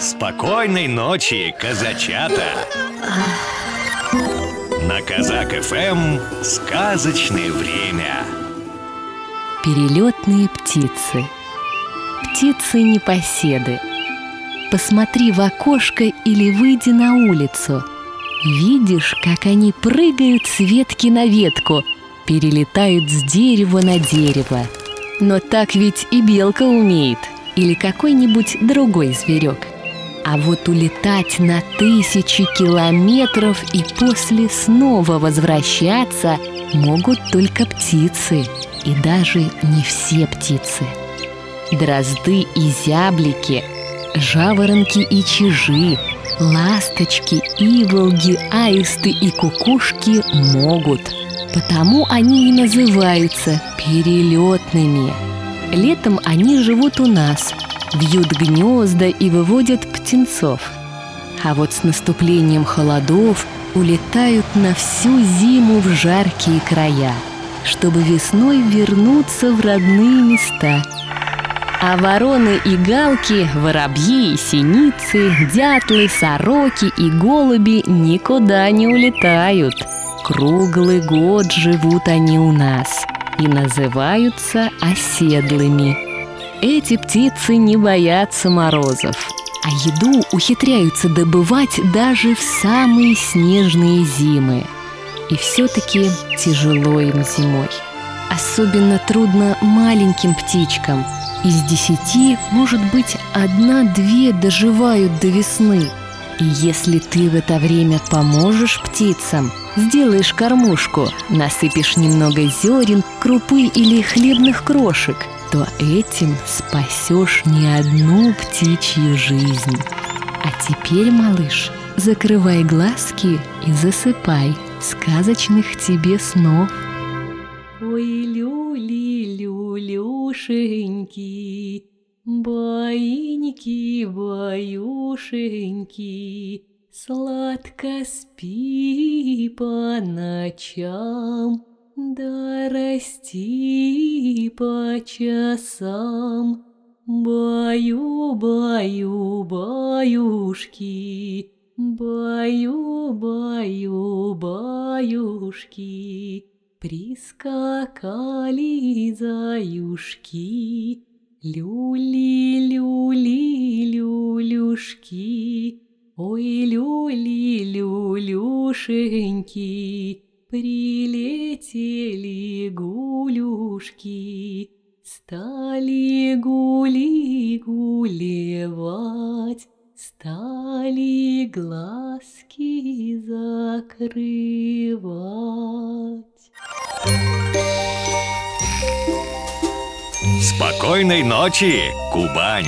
Спокойной ночи, казачата! На Казак ФМ сказочное время. Перелетные птицы. Птицы непоседы. Посмотри в окошко или выйди на улицу. Видишь, как они прыгают с ветки на ветку, перелетают с дерева на дерево. Но так ведь и белка умеет, или какой-нибудь другой зверек. А вот улетать на тысячи километров и после снова возвращаться могут только птицы, и даже не все птицы. Дрозды и зяблики, жаворонки и чижи, ласточки, иволги, аисты и кукушки могут. Потому они и называются перелетными. Летом они живут у нас, вьют гнезда и выводят птенцов. А вот с наступлением холодов улетают на всю зиму в жаркие края, чтобы весной вернуться в родные места. А вороны и галки, воробьи и синицы, дятлы, сороки и голуби никуда не улетают. Круглый год живут они у нас и называются оседлыми. Эти птицы не боятся морозов, а еду ухитряются добывать даже в самые снежные зимы. И все-таки тяжело им зимой. Особенно трудно маленьким птичкам. Из десяти, может быть, одна-две доживают до весны. И если ты в это время поможешь птицам, сделаешь кормушку, насыпешь немного зерен, крупы или хлебных крошек, то этим спасешь не одну птичью жизнь. А теперь, малыш, закрывай глазки и засыпай сказочных тебе снов. Ой, люли, люлюшеньки, Баиньки, баюшеньки, Сладко спи по ночам, Да расти по часам. Баю, баю, баюшки, Баю, баю, баюшки, Прискакали заюшки, Люли, люли, люлюшки, Ой, люли, люлюшеньки, Прилетели гулюшки, Стали гули гулевать, Стали глазки закрывать. Спокойной ночи, Кубань!